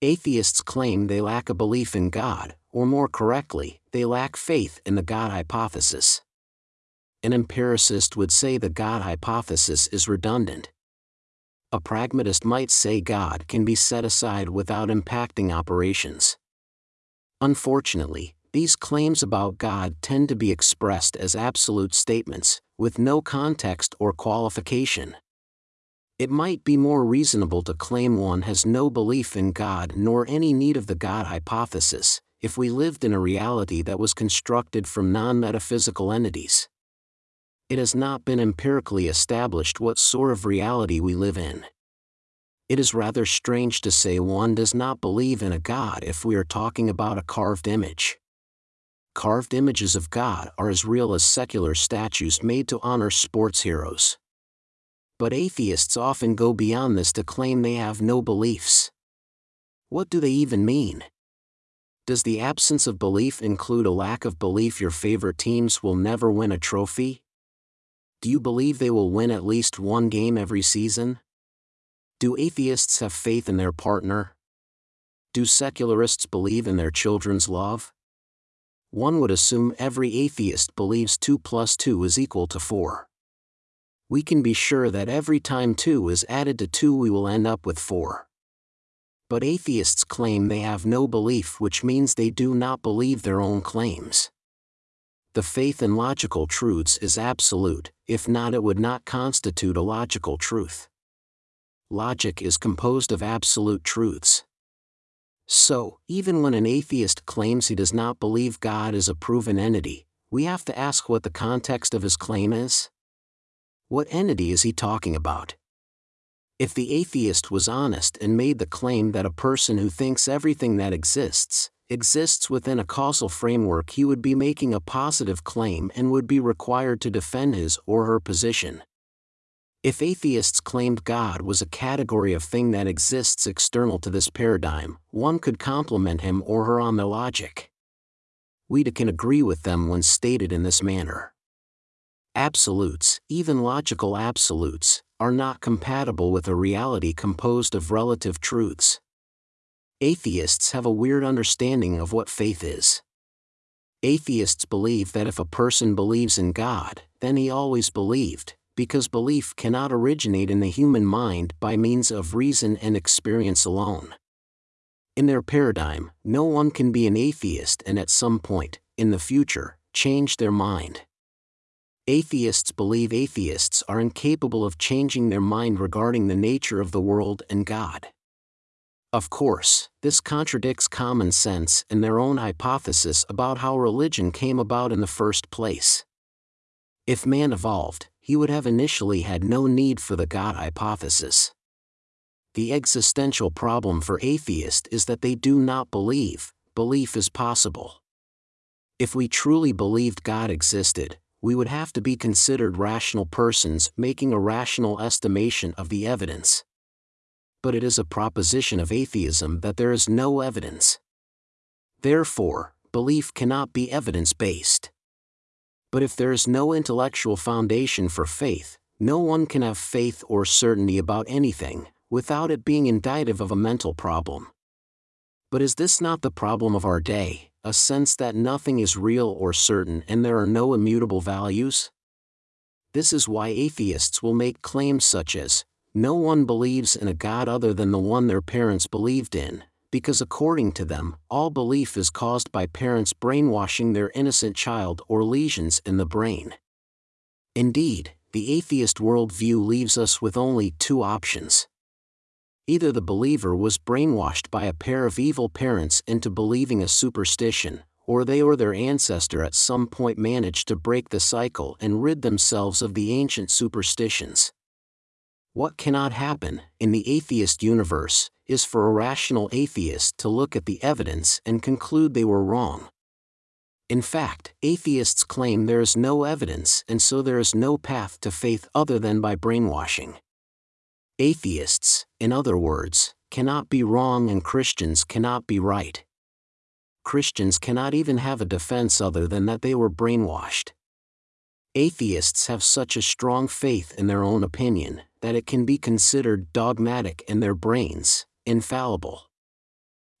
Atheists claim they lack a belief in God, or more correctly, they lack faith in the God hypothesis. An empiricist would say the God hypothesis is redundant. A pragmatist might say God can be set aside without impacting operations. Unfortunately, these claims about God tend to be expressed as absolute statements, with no context or qualification. It might be more reasonable to claim one has no belief in God nor any need of the God hypothesis, if we lived in a reality that was constructed from non metaphysical entities. It has not been empirically established what sort of reality we live in. It is rather strange to say one does not believe in a God if we are talking about a carved image. Carved images of God are as real as secular statues made to honor sports heroes. But atheists often go beyond this to claim they have no beliefs. What do they even mean? Does the absence of belief include a lack of belief your favorite teams will never win a trophy? Do you believe they will win at least one game every season? Do atheists have faith in their partner? Do secularists believe in their children's love? One would assume every atheist believes 2 plus 2 is equal to 4. We can be sure that every time 2 is added to 2 we will end up with 4 but atheists claim they have no belief, which means they do not believe their own claims. The faith in logical truths is absolute, if not, it would not constitute a logical truth. Logic is composed of absolute truths. So, even when an atheist claims he does not believe God is a proven entity, we have to ask what the context of his claim is. What entity is he talking about? If the atheist was honest and made the claim that a person who thinks everything that exists, exists within a causal framework, he would be making a positive claim and would be required to defend his or her position. If atheists claimed God was a category of thing that exists external to this paradigm, one could compliment him or her on the logic. We can agree with them when stated in this manner. Absolutes, even logical absolutes, are not compatible with a reality composed of relative truths. Atheists have a weird understanding of what faith is. Atheists believe that if a person believes in God, then he always believed, because belief cannot originate in the human mind by means of reason and experience alone. In their paradigm, no one can be an atheist and at some point, in the future, change their mind. Atheists believe atheists are incapable of changing their mind regarding the nature of the world and God. Of course, this contradicts common sense and their own hypothesis about how religion came about in the first place. If man evolved, he would have initially had no need for the God hypothesis. The existential problem for atheists is that they do not believe, belief is possible. If we truly believed God existed, we would have to be considered rational persons making a rational estimation of the evidence. But it is a proposition of atheism that there is no evidence. Therefore, belief cannot be evidence based. But if there is no intellectual foundation for faith, no one can have faith or certainty about anything, without it being indicative of a mental problem. But is this not the problem of our day? A sense that nothing is real or certain and there are no immutable values? This is why atheists will make claims such as, no one believes in a God other than the one their parents believed in, because according to them, all belief is caused by parents brainwashing their innocent child or lesions in the brain. Indeed, the atheist worldview leaves us with only two options Either the believer was brainwashed by a pair of evil parents into believing a superstition, or they or their ancestor at some point managed to break the cycle and rid themselves of the ancient superstitions. What cannot happen, in the atheist universe, is for a rational atheist to look at the evidence and conclude they were wrong. In fact, atheists claim there is no evidence and so there is no path to faith other than by brainwashing. Atheists, in other words, cannot be wrong and Christians cannot be right. Christians cannot even have a defense other than that they were brainwashed. Atheists have such a strong faith in their own opinion that it can be considered dogmatic in their brains, infallible.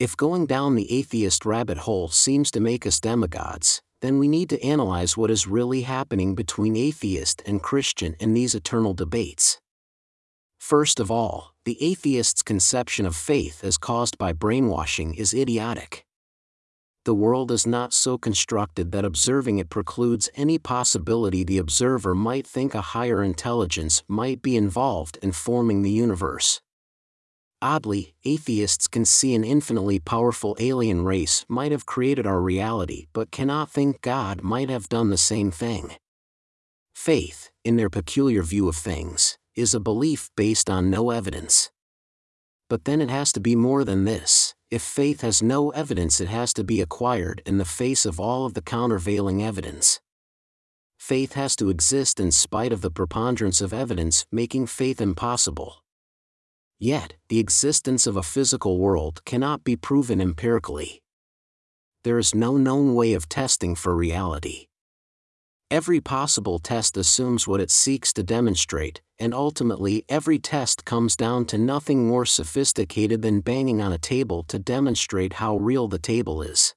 If going down the atheist rabbit hole seems to make us demigods, then we need to analyze what is really happening between atheist and Christian in these eternal debates. First of all, the atheist's conception of faith as caused by brainwashing is idiotic. The world is not so constructed that observing it precludes any possibility the observer might think a higher intelligence might be involved in forming the universe. Oddly, atheists can see an infinitely powerful alien race might have created our reality but cannot think God might have done the same thing. Faith, in their peculiar view of things, is a belief based on no evidence. But then it has to be more than this. If faith has no evidence, it has to be acquired in the face of all of the countervailing evidence. Faith has to exist in spite of the preponderance of evidence, making faith impossible. Yet, the existence of a physical world cannot be proven empirically. There is no known way of testing for reality. Every possible test assumes what it seeks to demonstrate, and ultimately every test comes down to nothing more sophisticated than banging on a table to demonstrate how real the table is.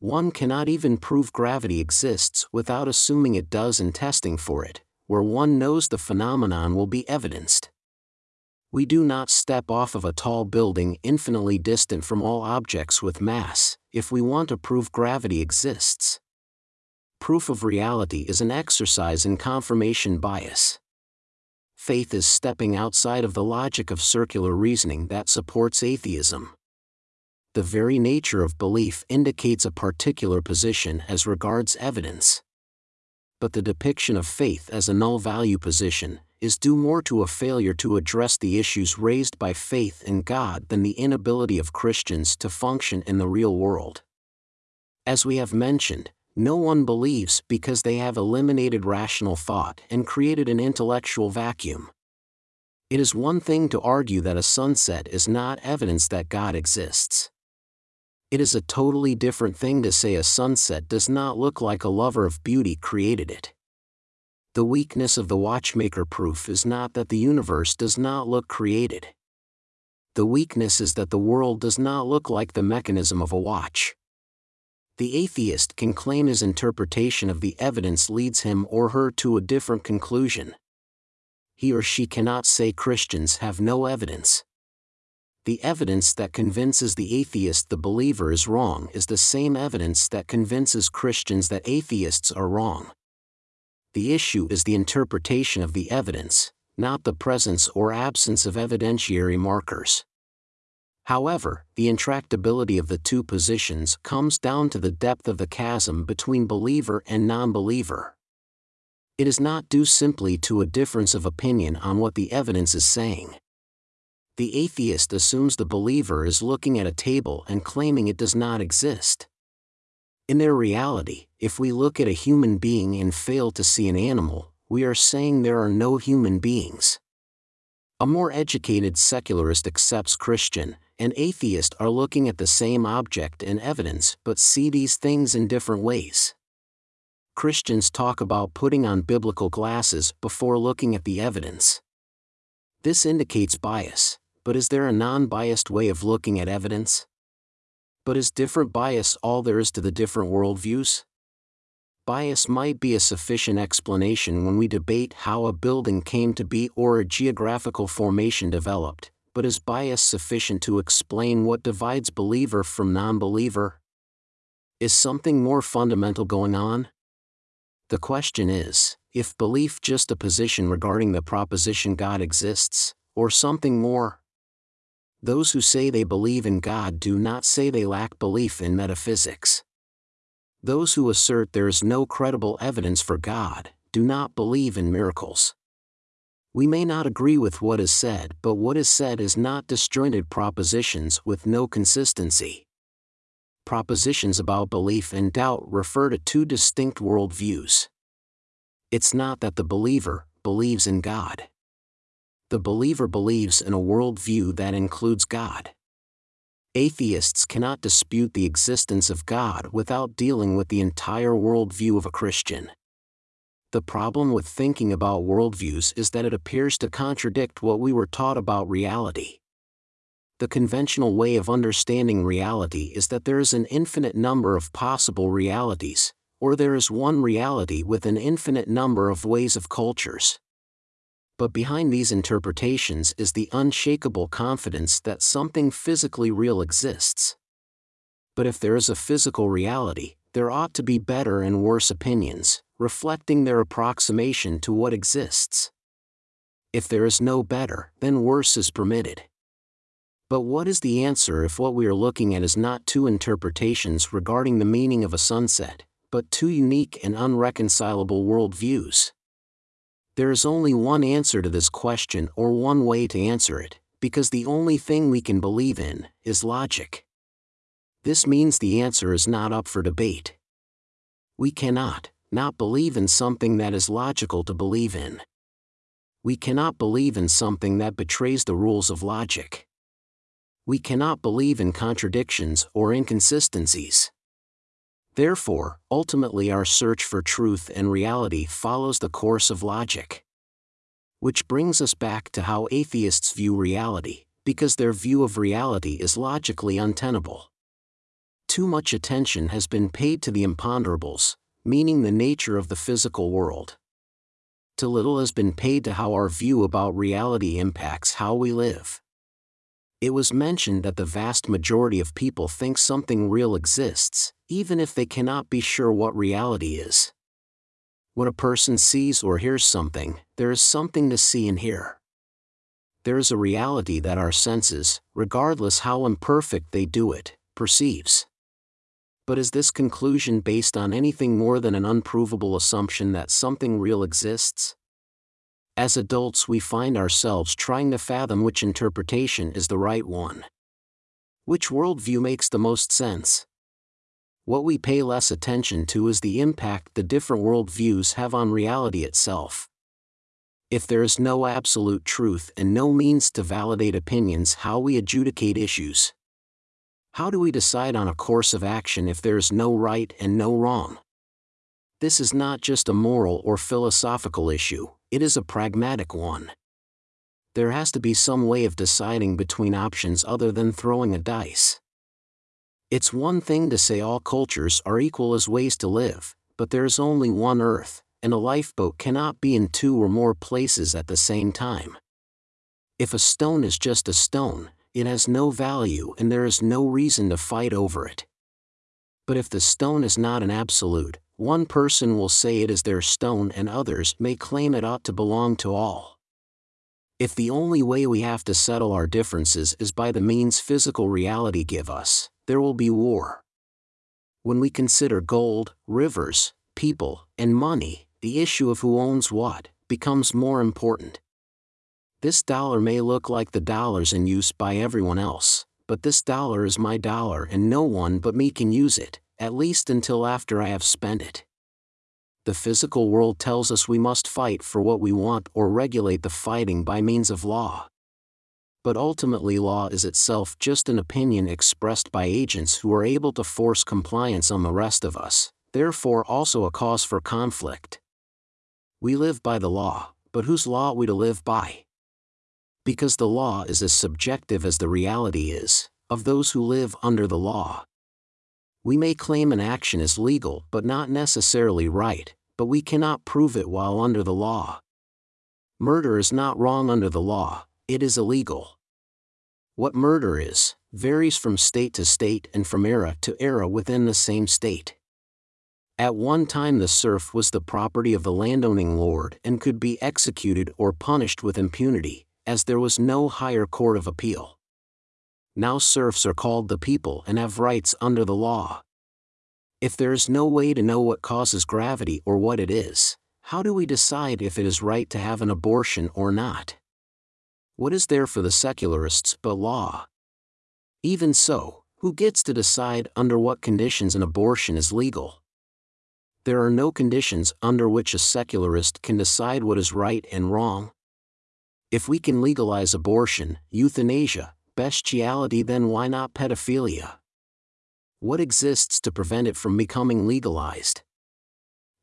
One cannot even prove gravity exists without assuming it does and testing for it, where one knows the phenomenon will be evidenced we do not step off of a tall building infinitely distant from all objects with mass, if we want to prove gravity exists. Proof of reality is an exercise in confirmation bias. Faith is stepping outside of the logic of circular reasoning that supports atheism. The very nature of belief indicates a particular position as regards evidence. But the depiction of faith as a null value position, is due more to a failure to address the issues raised by faith in God than the inability of Christians to function in the real world. As we have mentioned, no one believes because they have eliminated rational thought and created an intellectual vacuum. It is one thing to argue that a sunset is not evidence that God exists. It is a totally different thing to say a sunset does not look like a lover of beauty created it. The weakness of the watchmaker proof is not that the universe does not look created. The weakness is that the world does not look like the mechanism of a watch. The atheist can claim his interpretation of the evidence leads him or her to a different conclusion. He or she cannot say Christians have no evidence. The evidence that convinces the atheist the believer is wrong is the same evidence that convinces Christians that atheists are wrong the issue is the interpretation of the evidence, not the presence or absence of evidentiary markers. However, the intractability of the two positions comes down to the depth of the chasm between believer and non believer. It is not due simply to a difference of opinion on what the evidence is saying. The atheist assumes the believer is looking at a table and claiming it does not exist. In their reality, if we look at a human being and fail to see an animal, we are saying there are no human beings. A more educated secularist accepts Christian and atheist are looking at the same object and evidence but see these things in different ways. Christians talk about putting on biblical glasses before looking at the evidence. This indicates bias, but is there a non biased way of looking at evidence? But is different bias all there is to the different worldviews? Bias might be a sufficient explanation when we debate how a building came to be or a geographical formation developed, but is bias sufficient to explain what divides believer from non believer? Is something more fundamental going on? The question is if belief just a position regarding the proposition God exists, or something more? Those who say they believe in God do not say they lack belief in metaphysics. Those who assert there is no credible evidence for God do not believe in miracles. We may not agree with what is said, but what is said is not disjointed propositions with no consistency. Propositions about belief and doubt refer to two distinct worldviews. It's not that the believer believes in God the believer believes in a worldview that includes God. Atheists cannot dispute the existence of God without dealing with the entire worldview of a Christian. The problem with thinking about worldviews is that it appears to contradict what we were taught about reality. the conventional way of understanding reality is that there is an infinite number of possible realities, or there is one reality with an infinite number of ways of cultures. But behind these interpretations is the unshakable confidence that something physically real exists. But if there is a physical reality, there ought to be better and worse opinions, reflecting their approximation to what exists. If there is no better, then worse is permitted. But what is the answer if what we are looking at is not two interpretations regarding the meaning of a sunset, but two unique and unreconcilable worldviews? There is only one answer to this question or one way to answer it, because the only thing we can believe in is logic. This means the answer is not up for debate. We cannot not believe in something that is logical to believe in. We cannot believe in something that betrays the rules of logic. We cannot believe in contradictions or inconsistencies. Therefore, ultimately, our search for truth and reality follows the course of logic. Which brings us back to how atheists view reality, because their view of reality is logically untenable too much attention has been paid to the imponderables, meaning the nature of the physical world. Too little has been paid to how our view about reality impacts how we live. It was mentioned that the vast majority of people think something real exists, even if they cannot be sure what reality is. When a person sees or hears something, there is something to see and hear. There is a reality that our senses, regardless how imperfect they do it, perceives. But is this conclusion based on anything more than an unprovable assumption that something real exists? As adults, we find ourselves trying to fathom which interpretation is the right one. Which worldview makes the most sense? What we pay less attention to is the impact the different worldviews have on reality itself. If there is no absolute truth and no means to validate opinions, how we adjudicate issues. How do we decide on a course of action if there is no right and no wrong? This is not just a moral or philosophical issue, it is a pragmatic one. There has to be some way of deciding between options other than throwing a dice. It's one thing to say all cultures are equal as ways to live, but there is only one Earth, and a lifeboat cannot be in two or more places at the same time. If a stone is just a stone, it has no value and there is no reason to fight over it. But if the stone is not an absolute, one person will say it is their stone and others may claim it ought to belong to all. If the only way we have to settle our differences is by the means physical reality give us, there will be war. When we consider gold, rivers, people, and money, the issue of who owns what becomes more important. This dollar may look like the dollars in use by everyone else, but this dollar is my dollar and no one but me can use it, at least until after I have spent it. The physical world tells us we must fight for what we want or regulate the fighting by means of law. But ultimately, law is itself just an opinion expressed by agents who are able to force compliance on the rest of us, therefore, also a cause for conflict. We live by the law, but whose law are we to live by? Because the law is as subjective as the reality is, of those who live under the law. We may claim an action is legal but not necessarily right, but we cannot prove it while under the law. Murder is not wrong under the law, it is illegal. What murder is, varies from state to state and from era to era within the same state. At one time, the serf was the property of the landowning lord and could be executed or punished with impunity, as there was no higher court of appeal. Now serfs are called the people and have rights under the law. If there is no way to know what causes gravity or what it is, how do we decide if it is right to have an abortion or not? What is there for the secularists but law? Even so, who gets to decide under what conditions an abortion is legal? There are no conditions under which a secularist can decide what is right and wrong, if we can legalize abortion, euthanasia, bestiality, then why not pedophilia? What exists to prevent it from becoming legalized?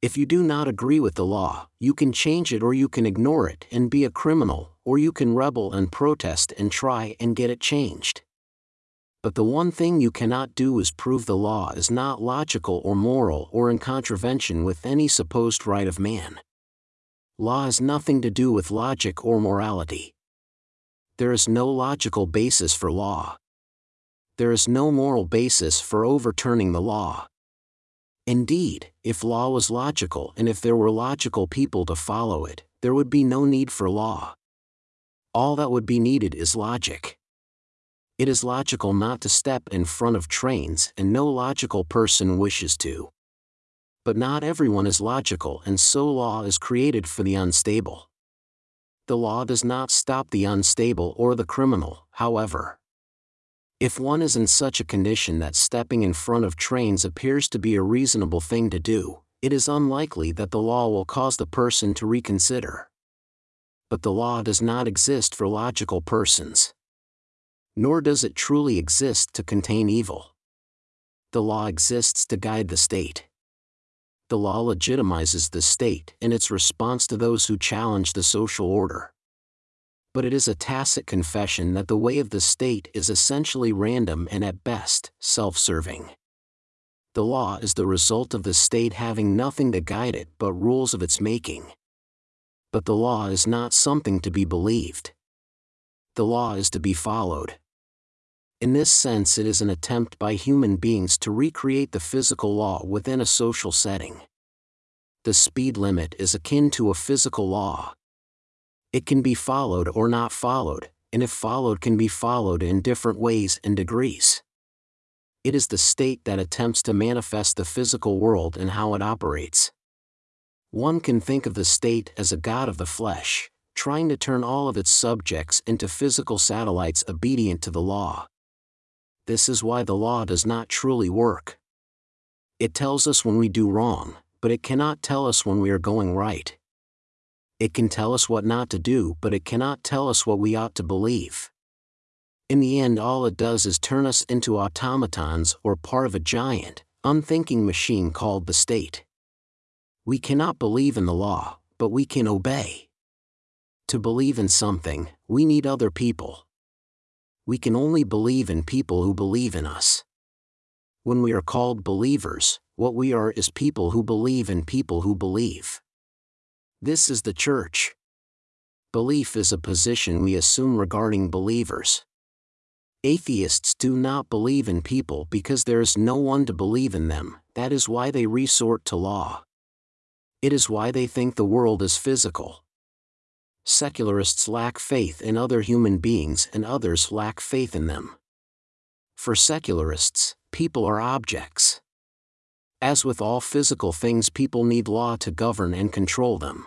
If you do not agree with the law, you can change it or you can ignore it and be a criminal, or you can rebel and protest and try and get it changed. But the one thing you cannot do is prove the law is not logical or moral or in contravention with any supposed right of man. Law has nothing to do with logic or morality. There is no logical basis for law. There is no moral basis for overturning the law. Indeed, if law was logical and if there were logical people to follow it, there would be no need for law. All that would be needed is logic. It is logical not to step in front of trains, and no logical person wishes to. But not everyone is logical, and so law is created for the unstable. The law does not stop the unstable or the criminal, however. If one is in such a condition that stepping in front of trains appears to be a reasonable thing to do, it is unlikely that the law will cause the person to reconsider. But the law does not exist for logical persons. Nor does it truly exist to contain evil. The law exists to guide the state. The law legitimizes the state in its response to those who challenge the social order but it is a tacit confession that the way of the state is essentially random and at best, self serving. The law is the result of the state having nothing to guide it but rules of its making. But the law is not something to be believed. The law is to be followed. In this sense, it is an attempt by human beings to recreate the physical law within a social setting. The speed limit is akin to a physical law, it can be followed or not followed, and if followed can be followed in different ways and degrees. It is the state that attempts to manifest the physical world and how it operates. One can think of the state as a god of the flesh, trying to turn all of its subjects into physical satellites obedient to the law. This is why the law does not truly work. It tells us when we do wrong, but it cannot tell us when we are going right it can tell us what not to do, but it cannot tell us what we ought to believe. In the end, all it does is turn us into automatons or part of a giant, unthinking machine called the state. We cannot believe in the law, but we can obey. To believe in something, we need other people. We can only believe in people who believe in us. When we are called believers, what we are is people who believe in people who believe. This is the church. Belief is a position we assume regarding believers. Atheists do not believe in people because there is no one to believe in them, that is why they resort to law. It is why they think the world is physical. Secularists lack faith in other human beings and others lack faith in them. For secularists, people are objects. As with all physical things, people need law to govern and control them.